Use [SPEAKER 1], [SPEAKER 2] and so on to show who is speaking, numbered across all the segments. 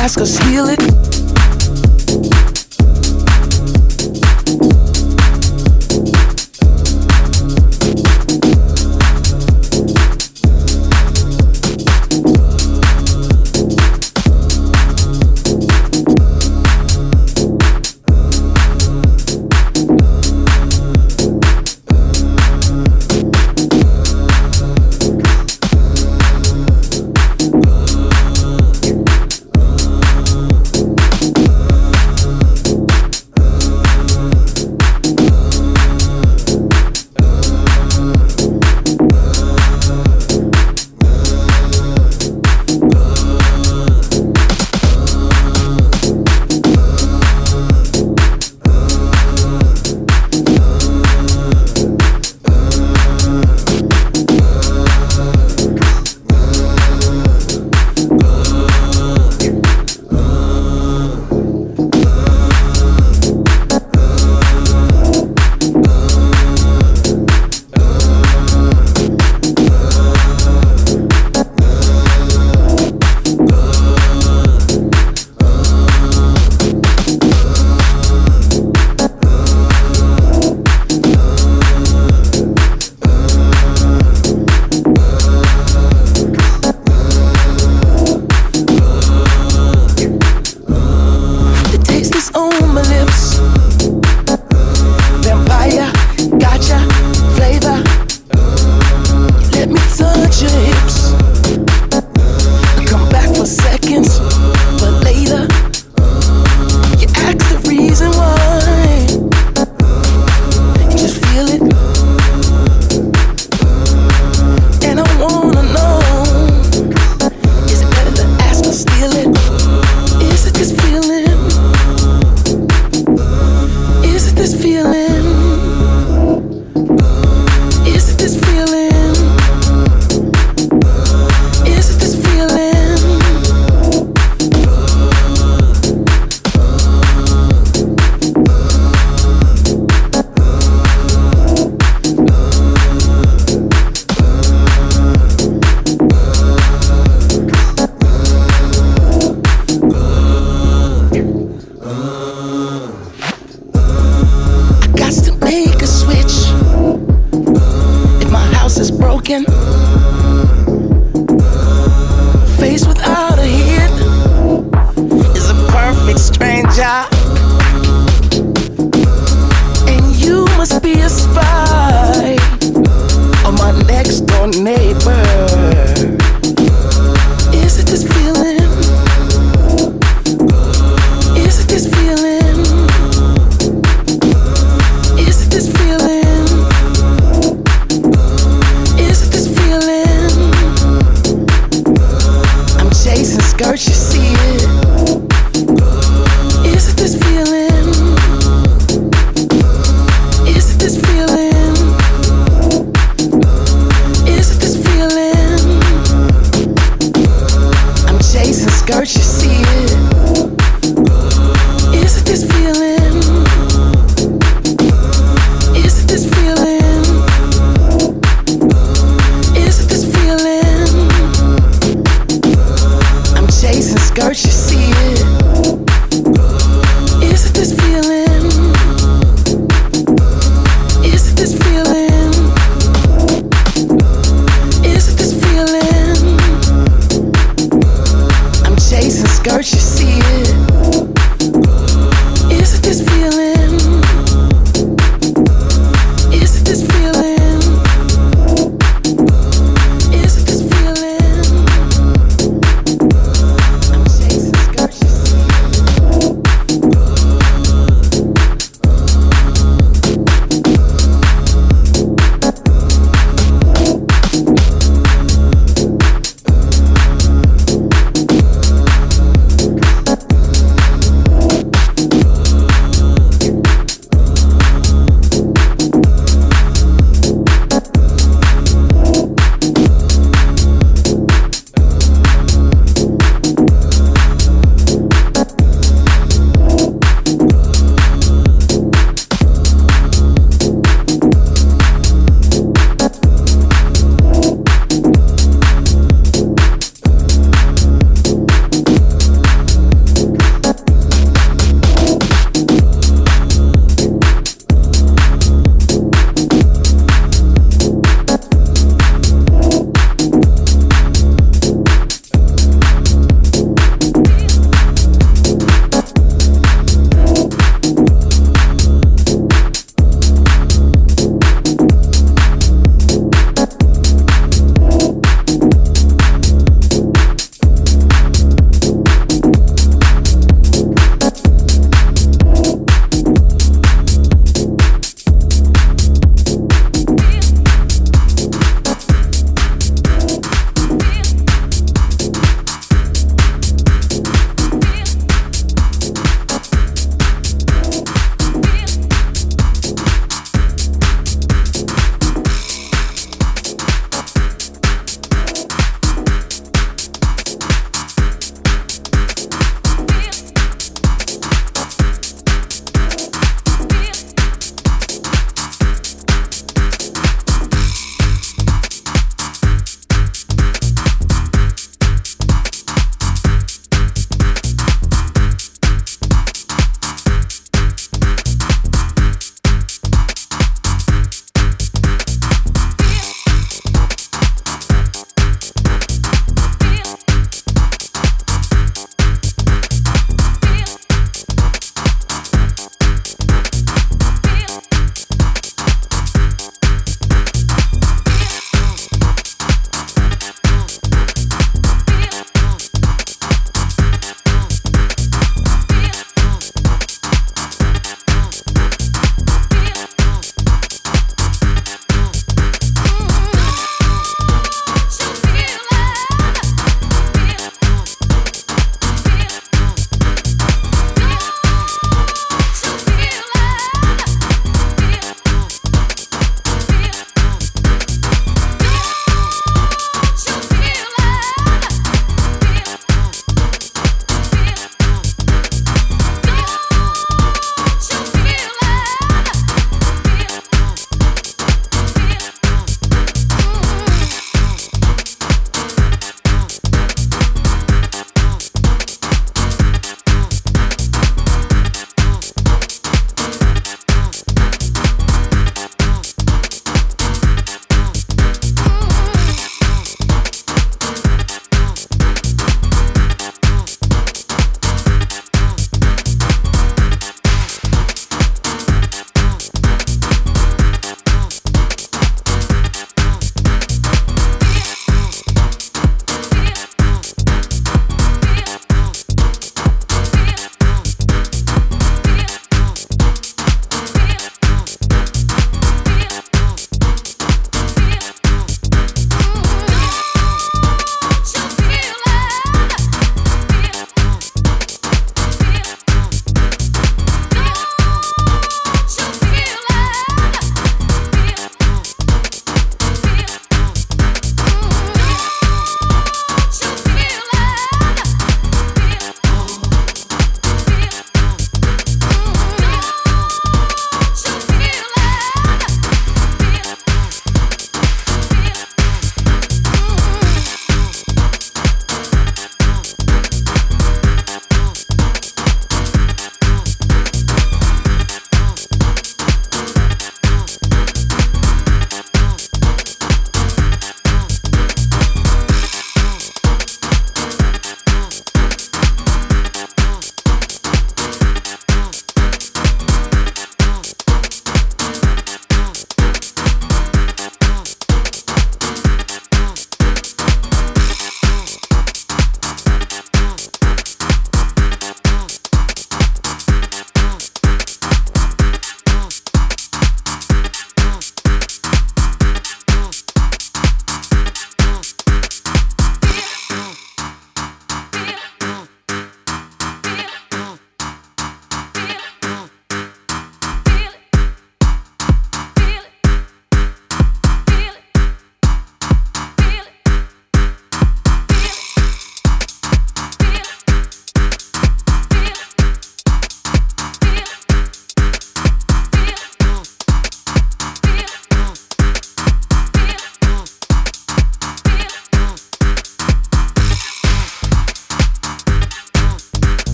[SPEAKER 1] ask us heal it.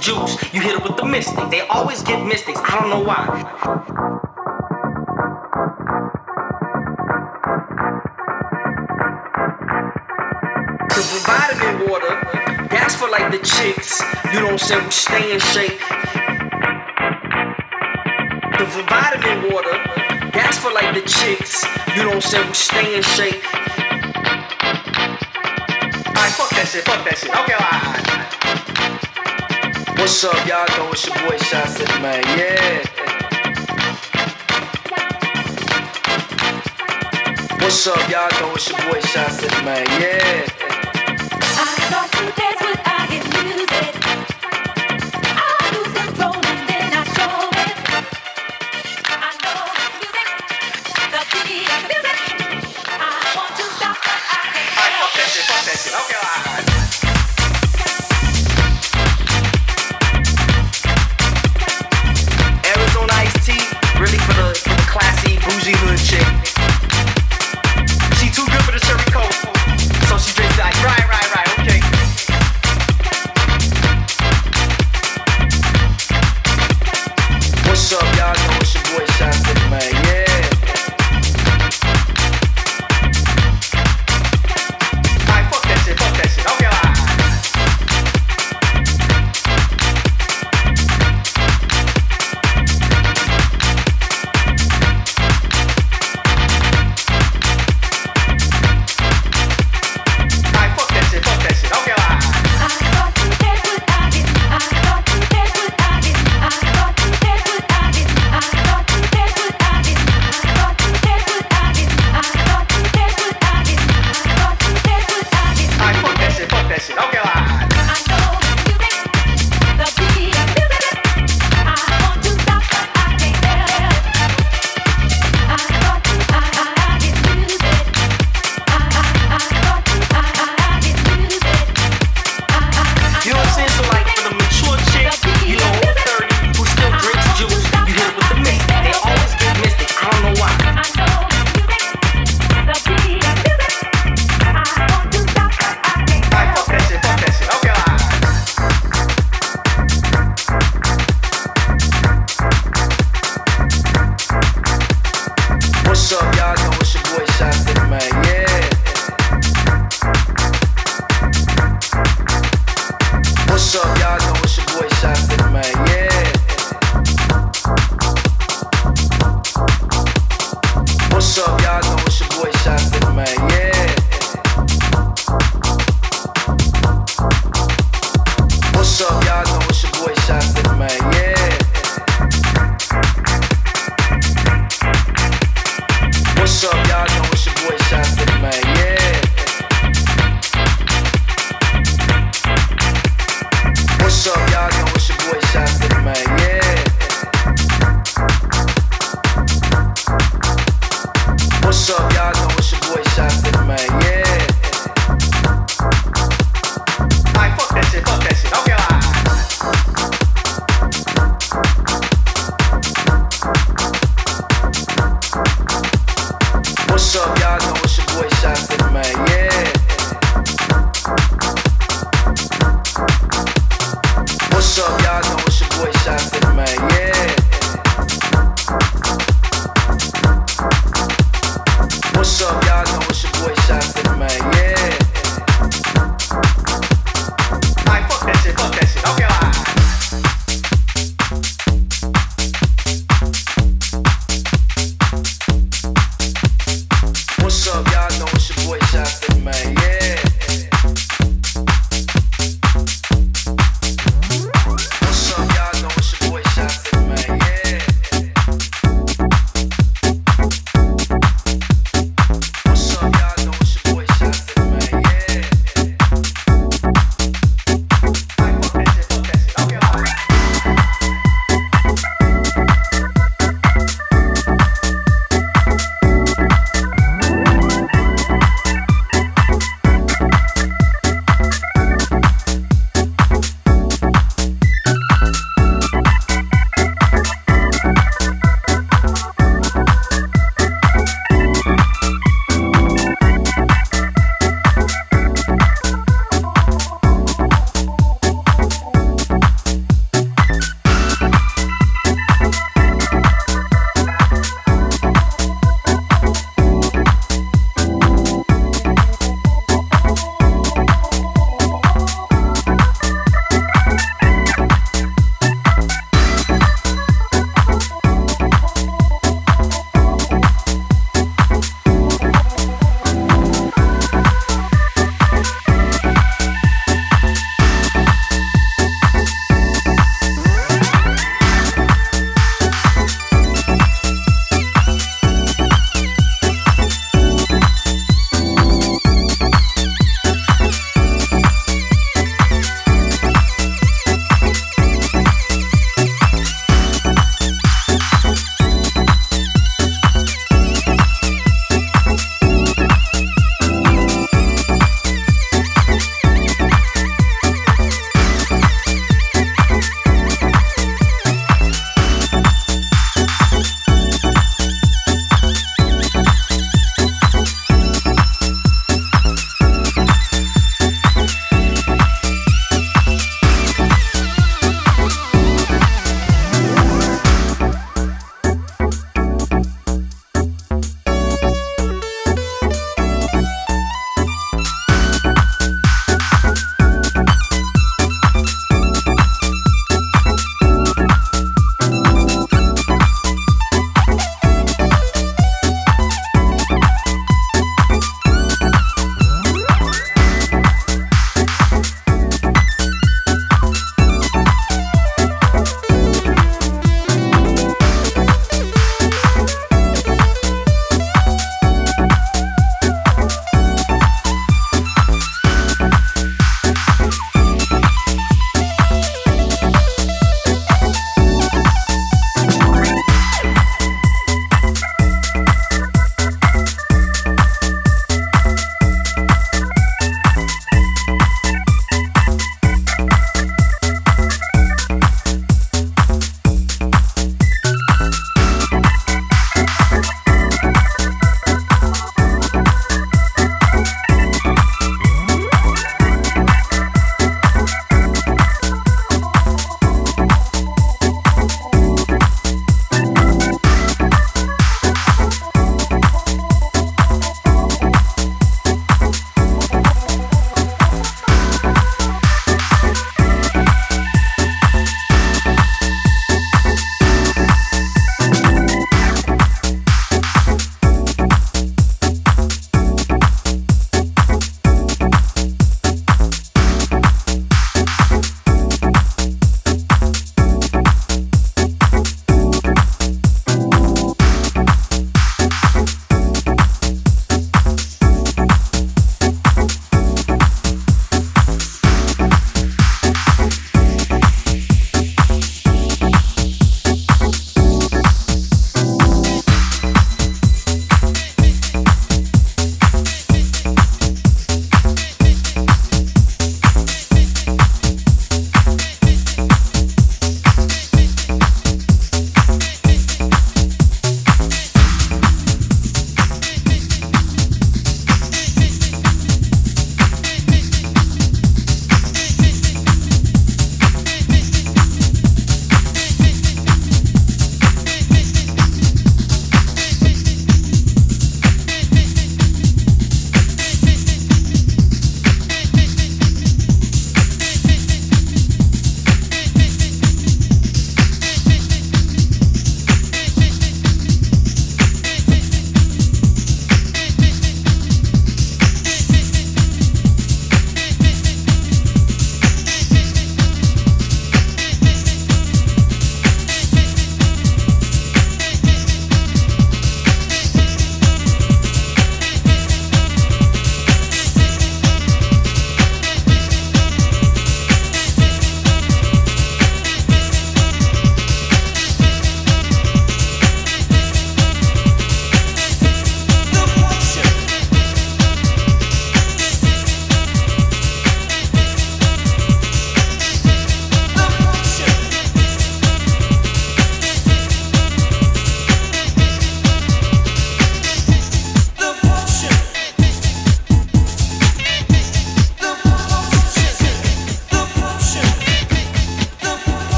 [SPEAKER 2] juice. You hit it with the Mistics. They always get Mistics. I don't know why. Cause vitamin water, that's for like the chicks, you don't say we stay in shape. The vitamin water, that's for like the chicks, you don't say we stay in shape. Alright, fuck that shit, fuck that shit. Okay, alright.
[SPEAKER 3] What's up, y'all know it's your boy Shasta, man. Yeah. What's up, y'all know it's your boy Shasta, man. Yeah.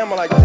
[SPEAKER 4] Hammer like